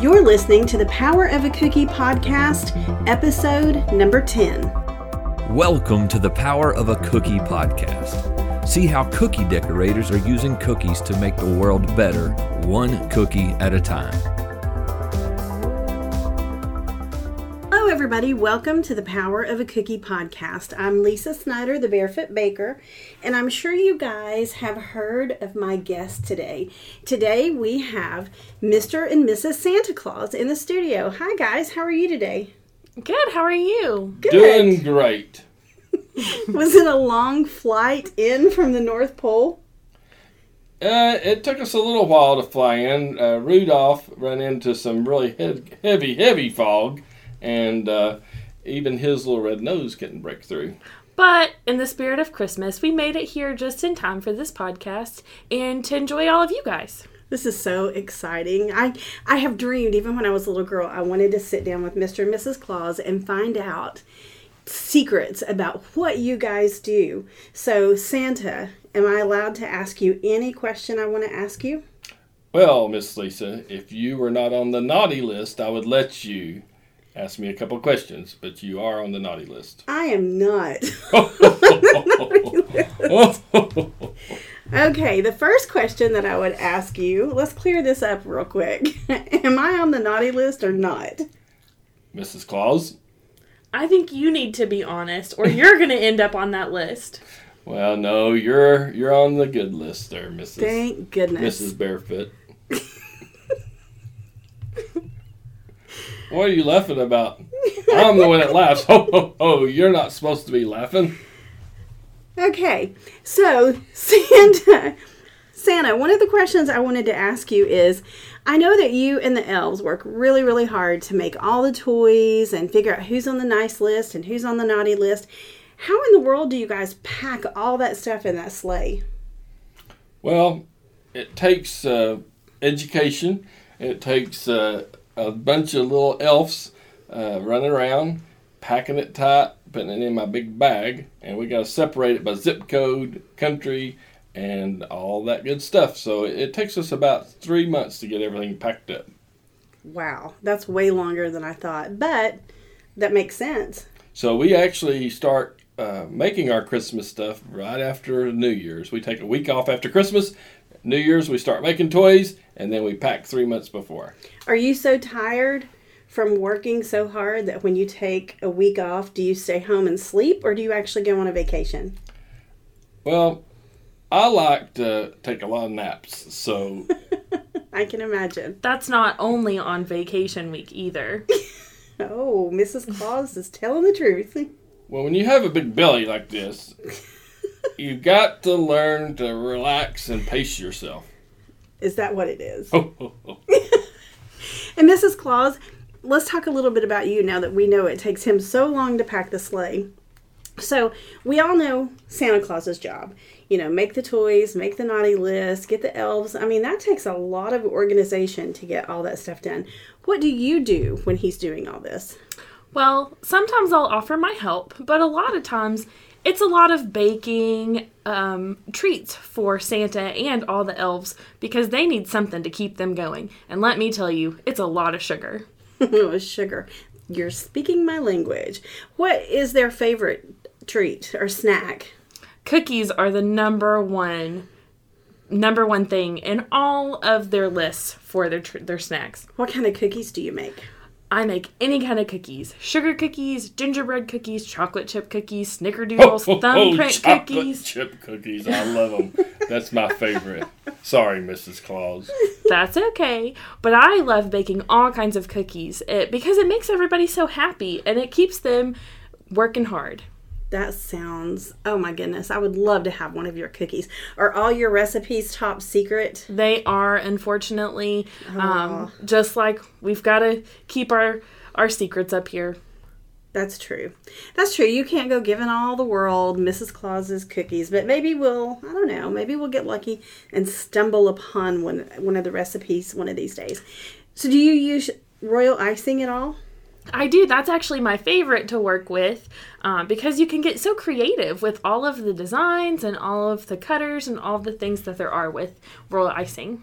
You're listening to the Power of a Cookie podcast, episode number 10. Welcome to the Power of a Cookie podcast. See how cookie decorators are using cookies to make the world better, one cookie at a time. Everybody. Welcome to the Power of a Cookie podcast. I'm Lisa Snyder, the Barefoot Baker, and I'm sure you guys have heard of my guest today. Today we have Mr. and Mrs. Santa Claus in the studio. Hi, guys. How are you today? Good. How are you? Good. Doing great. Was it a long flight in from the North Pole? Uh, it took us a little while to fly in. Uh, Rudolph ran into some really he- heavy, heavy fog, and uh, even his little red nose couldn't break through. But in the spirit of Christmas, we made it here just in time for this podcast and to enjoy all of you guys. This is so exciting. I I have dreamed even when I was a little girl I wanted to sit down with Mr. and Mrs. Claus and find out secrets about what you guys do. So, Santa, am I allowed to ask you any question I want to ask you? Well, Miss Lisa, if you were not on the naughty list, I would let you ask me a couple questions, but you are on the naughty list. I am not. Okay, the first question that I would ask you, let's clear this up real quick. am I on the naughty list or not? Mrs. Claus? I think you need to be honest, or you're going to end up on that list. Well, no, you're you're on the good list there, Mrs. Thank goodness. Mrs. Barefoot. What are you laughing about? I'm the one that laughs. Oh, oh, oh, you're not supposed to be laughing. Okay, so Santa, Santa, one of the questions I wanted to ask you is I know that you and the elves work really, really hard to make all the toys and figure out who's on the nice list and who's on the naughty list. How in the world do you guys pack all that stuff in that sleigh? Well, it takes uh, education. It takes uh, a bunch of little elves uh, running around, packing it tight, putting it in my big bag, and we got to separate it by zip code, country, and all that good stuff. So it, it takes us about three months to get everything packed up. Wow, that's way longer than I thought, but that makes sense. So we actually start uh, making our Christmas stuff right after New Year's. We take a week off after Christmas. New Year's, we start making toys, and then we pack three months before. Are you so tired from working so hard that when you take a week off, do you stay home and sleep or do you actually go on a vacation? Well, I like to take a lot of naps, so I can imagine. That's not only on vacation week either. Oh, Mrs. Claus is telling the truth. well, when you have a big belly like this, you got to learn to relax and pace yourself. Is that what it is? Oh, oh, oh. And Mrs. Claus, let's talk a little bit about you now that we know it takes him so long to pack the sleigh. So, we all know Santa Claus's job. You know, make the toys, make the naughty list, get the elves. I mean, that takes a lot of organization to get all that stuff done. What do you do when he's doing all this? Well, sometimes I'll offer my help, but a lot of times it's a lot of baking um, treats for Santa and all the elves because they need something to keep them going. And let me tell you, it's a lot of sugar. oh, sugar. You're speaking my language. What is their favorite treat or snack? Cookies are the number one number one thing in all of their lists for their tr- their snacks. What kind of cookies do you make? I make any kind of cookies. Sugar cookies, gingerbread cookies, chocolate chip cookies, snickerdoodles, Oh, oh, oh, thumbprint chocolate cookies. chip cookies. I love them. That's my favorite. Sorry, Mrs. Claus. That's okay. But I love baking all kinds of cookies it, because it makes everybody so happy and it keeps them working hard. That sounds, oh my goodness, I would love to have one of your cookies. Are all your recipes top secret? They are unfortunately um, just like we've got to keep our our secrets up here. That's true. That's true. You can't go giving all the world Mrs. Claus's cookies, but maybe we'll, I don't know, maybe we'll get lucky and stumble upon one, one of the recipes one of these days. So, do you use royal icing at all? I do. That's actually my favorite to work with uh, because you can get so creative with all of the designs and all of the cutters and all the things that there are with royal icing.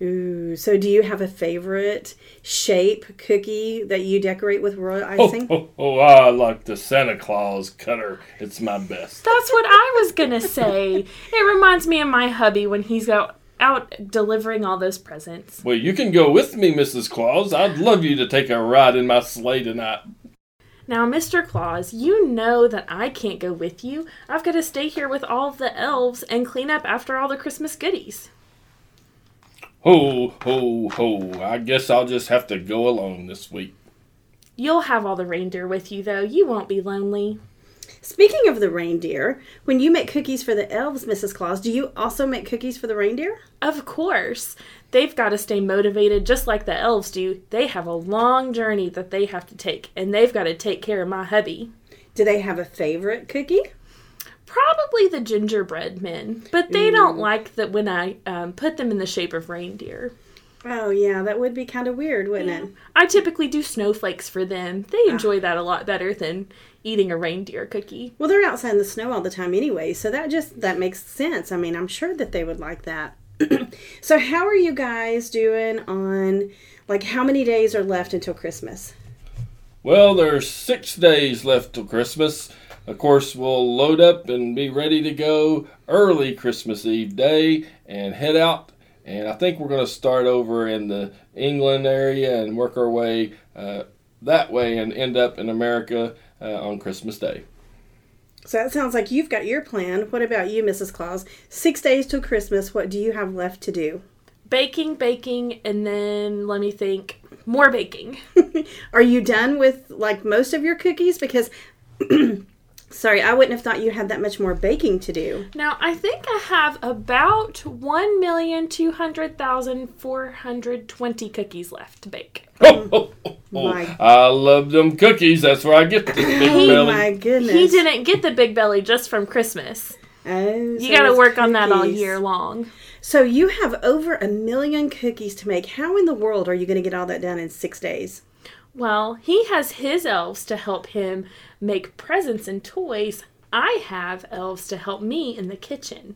Ooh, so do you have a favorite shape cookie that you decorate with royal Oh, icing? oh, oh, I like the Santa Claus cutter. It's my best. That's what I was going to say. It reminds me of my hubby when he's out, out delivering all those presents. Well, you can go with me, Mrs. Claus. I'd love you to take a ride in my sleigh tonight. Now, Mr. Claus, you know that I can't go with you. I've got to stay here with all the elves and clean up after all the Christmas goodies. Ho, ho, ho. I guess I'll just have to go alone this week. You'll have all the reindeer with you, though. You won't be lonely. Speaking of the reindeer, when you make cookies for the elves, Mrs. Claus, do you also make cookies for the reindeer? Of course. They've got to stay motivated just like the elves do. They have a long journey that they have to take, and they've got to take care of my hubby. Do they have a favorite cookie? Probably the gingerbread men, but they don't like that when I um, put them in the shape of reindeer. Oh, yeah, that would be kind of weird, wouldn't it? I typically do snowflakes for them. They ah. enjoy that a lot better than eating a reindeer cookie. Well, they're outside in the snow all the time anyway, so that just that makes sense. I mean, I'm sure that they would like that. so, how are you guys doing on like how many days are left until Christmas? Well, there's six days left till Christmas. Of course, we'll load up and be ready to go early Christmas Eve day and head out. And I think we're going to start over in the England area and work our way uh, that way and end up in America uh, on Christmas Day. So that sounds like you've got your plan. What about you, Mrs. Claus? Six days till Christmas. What do you have left to do? Baking, baking, and then let me think more baking. Are you done with like most of your cookies? Because, sorry, I wouldn't have thought you had that much more baking to do. Now, I think I have about 1,200,420 cookies left to bake. Oh, mm. oh, oh, oh. My- I love them cookies. That's where I get the big Oh belly. my goodness! He didn't get the big belly just from Christmas. Oh, You got to it's work on that all year long. So you have over a million cookies to make. How in the world are you going to get all that done in six days? Well, he has his elves to help him make presents and toys. I have elves to help me in the kitchen.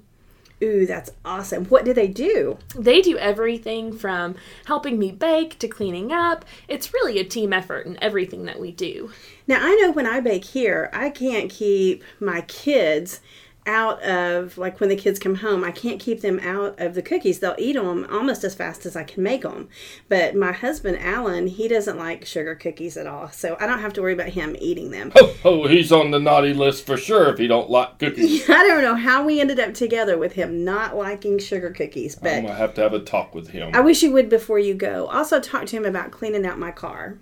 Ooh, that's awesome. What do they do? They do everything from helping me bake to cleaning up. It's really a team effort in everything that we do. Now, I know when I bake here, I can't keep my kids out of, like when the kids come home, I can't keep them out of the cookies. They'll eat them almost as fast as I can make them. But my husband, Alan, he doesn't like sugar cookies at all. So I don't have to worry about him eating them. Oh, oh, he's on the naughty list for sure if he don't like cookies. I don't know how we ended up together with him not liking sugar cookies, But I'm gonna have to have a talk with him. I wish you would before you go. Also, talk to him about cleaning out my car.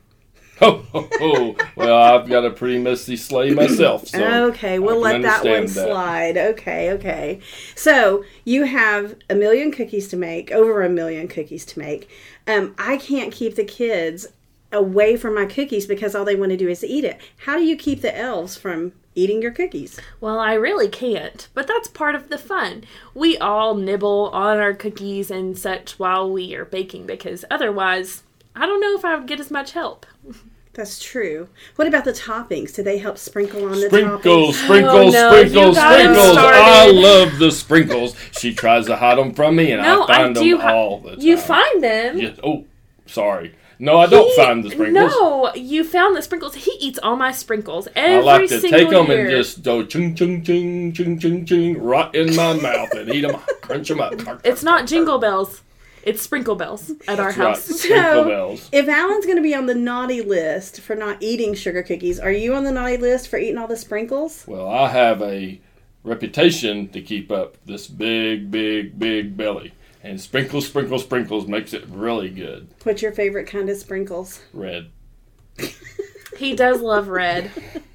Oh, oh, oh. well, I've got a pretty messy sleigh myself. So okay, we'll let that one that. slide. Okay, okay. So you have a million cookies to make, over a million cookies to make. Um, I can't keep the kids away from my cookies because all they want to do is eat it. How do you keep the elves from eating your cookies? Well, I really can't, but that's part of the fun. We all nibble on our cookies and such while we are baking because otherwise, I don't know if I would get as much help. That's true. What about the toppings? Do they help sprinkle on the Sprinkles, toppings? sprinkles, Oh, no, you sprinkles, sprinkles. I love the sprinkles. She tries to hide them from me, and No, I I find do. them hi- all the time. you find them. Yes. Oh, sorry. No, I don't He- find the sprinkles. No, you found the sprinkles. He eats all my sprinkles I like to take them year. and just go ching, chung ching, ching, ching, ching, right in my mouth and eat them, crunch them up. It's not jingle bells. It's sprinkle bells at our That's right, house. Sprinkle bells. If Alan's going to be on the naughty list for not eating sugar cookies, are you on the naughty list for eating all the sprinkles? Well, I have a reputation to keep up this big, big, big belly. And sprinkles, sprinkles, sprinkles makes it really good. What's your favorite kind of sprinkles? Red. He does love red.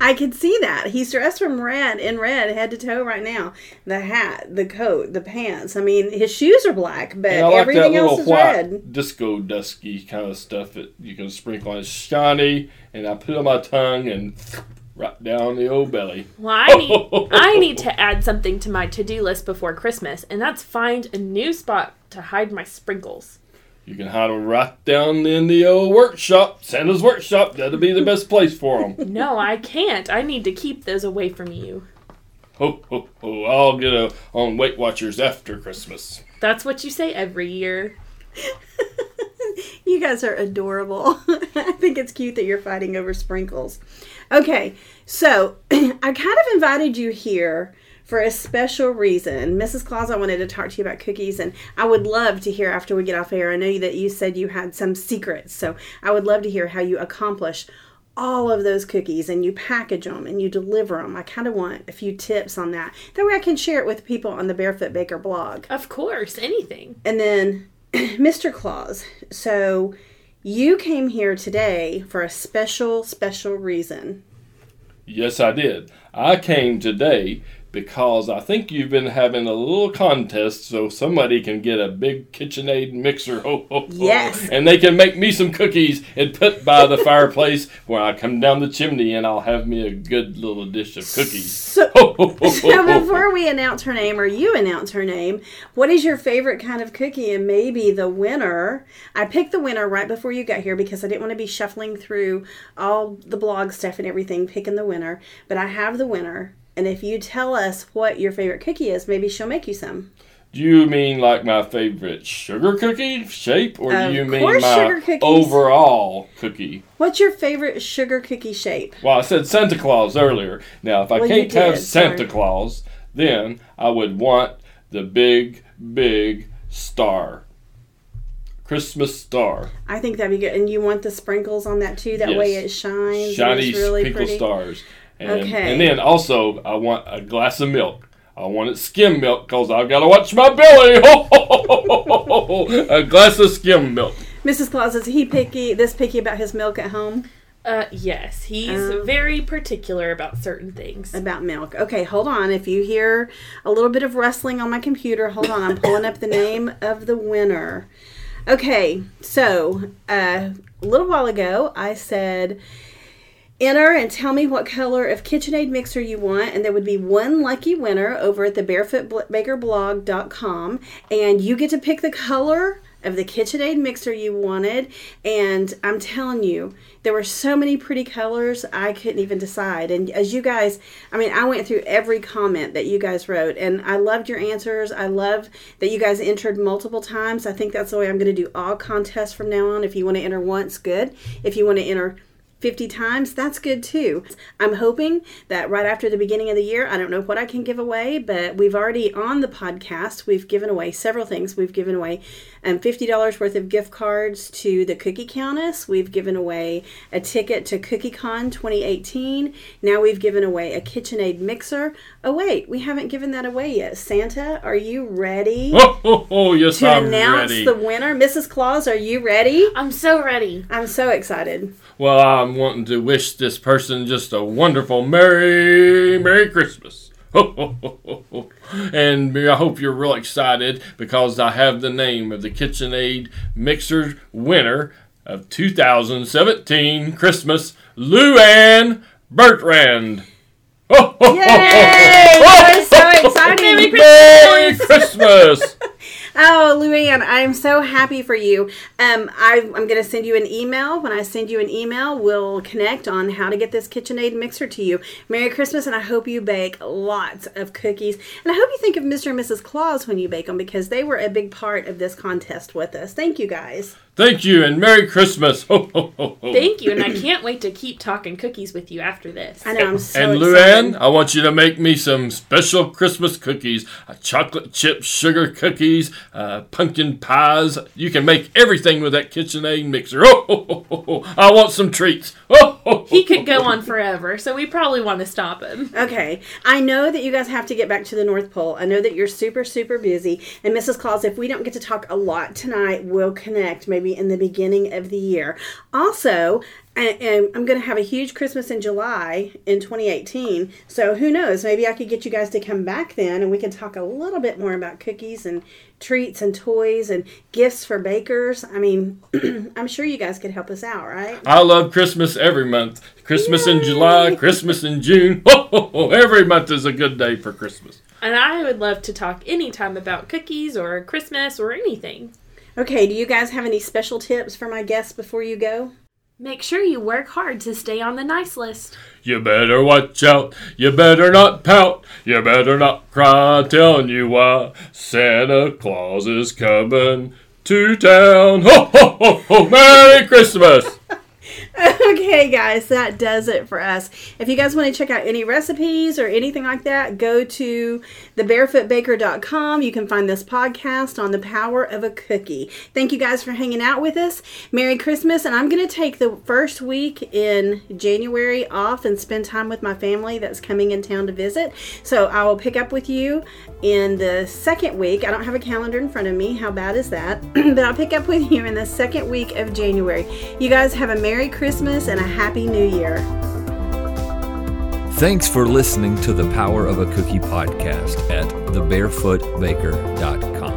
I can see that. He's dressed from red in red head to toe right now. The hat, the coat, the pants. I mean, his shoes are black, but like everything little else is white red. disco dusky kind of stuff that you can sprinkle on. It's shiny, and I put it on my tongue and right down the old belly. Well, I need, I need to add something to my to do list before Christmas, and that's find a new spot to hide my sprinkles. You can hide them right down in the old workshop, Santa's workshop. That'll be the best place for them. No, I can't. I need to keep those away from you. Ho, ho, ho. I'll get a, on Weight Watchers after Christmas. That's what you say every year. You guys are adorable. I think it's cute that you're fighting over sprinkles. Okay, so I kind of invited you here for a special reason. Mrs. Claus, I wanted to talk to you about cookies, and I would love to hear after we get off air. I know that you said you had some secrets, so I would love to hear how you accomplish all of those cookies and you package them and you deliver them. I kind of want a few tips on that. That way I can share it with people on the Barefoot Baker blog. Of course, anything. And then, Mr. Claus, so you came here today for a special, special reason. Yes, I did. I came today because I think you've been having a little contest so somebody can get a big KitchenAid mixer. Ho, ho, ho, Yes. And they can make me some cookies and put by the fireplace where I come down the chimney and I'll have me a good little dish of cookies. So, so before we announce her name or you announce her name, what is your favorite kind of cookie and maybe the winner? I picked the winner right before you got here because I didn't want to be shuffling through all the blog stuff and everything picking the winner, but I have the winner. And if you tell us what your favorite cookie is, maybe she'll make you some. Do you mean like my favorite sugar cookie shape or do you mean course, my sugar cookies. overall cookie? What's your favorite sugar cookie shape? Well, I said Santa Claus earlier. Now, if I Well, you can't have did, Santa sorry. Claus, then I would want the big, big star. Christmas star. I think that'd be good. And you want the sprinkles on that too? That way Yes. it shines. and Shiny it's really pretty. stars. And, Okay. and then also, I want a glass of milk. I want it skim milk because I've got to watch my belly. a glass of skim milk. Mrs. Claus, is he picky, this picky about his milk at home? Uh, yes, he's Um, very particular about certain things. About milk. Okay, hold on. If you hear a little bit of rustling on my computer, hold on. I'm pulling up the name of the winner. Okay, so uh, a little while ago, I said enter and tell me what color of KitchenAid mixer you want, and there would be one lucky winner over at the barefootbakerblog.com, and you get to pick the color of the KitchenAid mixer you wanted. And I'm telling you, there were so many pretty colors, I couldn't even decide. And as you guys, I mean, I went through every comment that you guys wrote, and I loved your answers. I love that you guys entered multiple times. I think that's the way I'm going to do all contests from now on. If you want to enter once, good. If you want to enter 50 times, that's good too. I'm hoping that right after the beginning of the year, I don't know what I can give away, but we've already on the podcast, we've given away several things. We've given away um, $50 worth of gift cards to the Cookie Countess. We've given away a ticket to CookieCon 2018. Now we've given away a KitchenAid mixer. Oh, wait, we haven't given that away yet. Santa, are you ready Oh, oh, oh yes, to I'm announce ready. the winner? Mrs. Claus, are you ready? I'm so ready. I'm so excited. Well, I'm wanting to wish this person just a wonderful Merry, Merry Christmas. and I hope you're real excited because I have the name of the KitchenAid Mixer winner of 2017 Christmas, Louanne Bertrand. Yay! That is so exciting. Merry Merry Christmas! Oh, Louanne, I'm so happy for you. Um, I, I'm going to send you an email. When I send you an email, we'll connect on how to get this KitchenAid mixer to you. Merry Christmas, and I hope you bake lots of cookies. And I hope you think of Mr. and Mrs. Claus when you bake them because they were a big part of this contest with us. Thank you, guys. Thank you and Merry Christmas. Thank you, and I can't wait to keep talking cookies with you after this. I know I'm so and excited. Louanne, I want you to make me some special Christmas cookies, uh, chocolate chip sugar cookies, uh, pumpkin pies. You can make everything with that KitchenAid mixer. Oh, ho, ho, ho, ho. I want some treats. Oh, ho, ho, He could go ho, ho. on forever, so we probably want to stop him. Okay, I know that you guys have to get back to the North Pole. I know that you're super, super busy. And Mrs. Claus, if we don't get to talk a lot tonight, we'll connect maybe in the beginning of the year. Also, I, and I'm going to have a huge Christmas in July in 2018. So who knows? Maybe I could get you guys to come back then and we can talk a little bit more about cookies and treats and toys and gifts for bakers. I mean, I'm sure you guys could help us out, right? I love Christmas every month. Christmas in July, Christmas in June. Ho, ho, ho. Every month is a good day for Christmas. And I would love to talk anytime about cookies or Christmas or anything. Okay, do you guys have any special tips for my guests before you go? Make sure you work hard to stay on the nice list. You better watch out. You better not pout. You better not cry. i Telling you why Santa Claus is coming to town. Ho ho ho ho! Merry Christmas. okay, guys, that does it for us. If you guys want to check out any recipes or anything like that, go to thebarefootbaker.com. You can find this podcast on the power of a cookie. Thank you guys for hanging out with us. Merry Christmas. And I'm going to take the first week in January off and spend time with my family that's coming in town to visit. So I will pick up with you in the second week. I don't have a calendar in front of me. How bad is that? but I'll pick up with you in the second week of January. You guys have a Merry Christmas and a Happy New Year. Thanks for listening to the Power of a Cookie podcast at thebarefootbaker.com.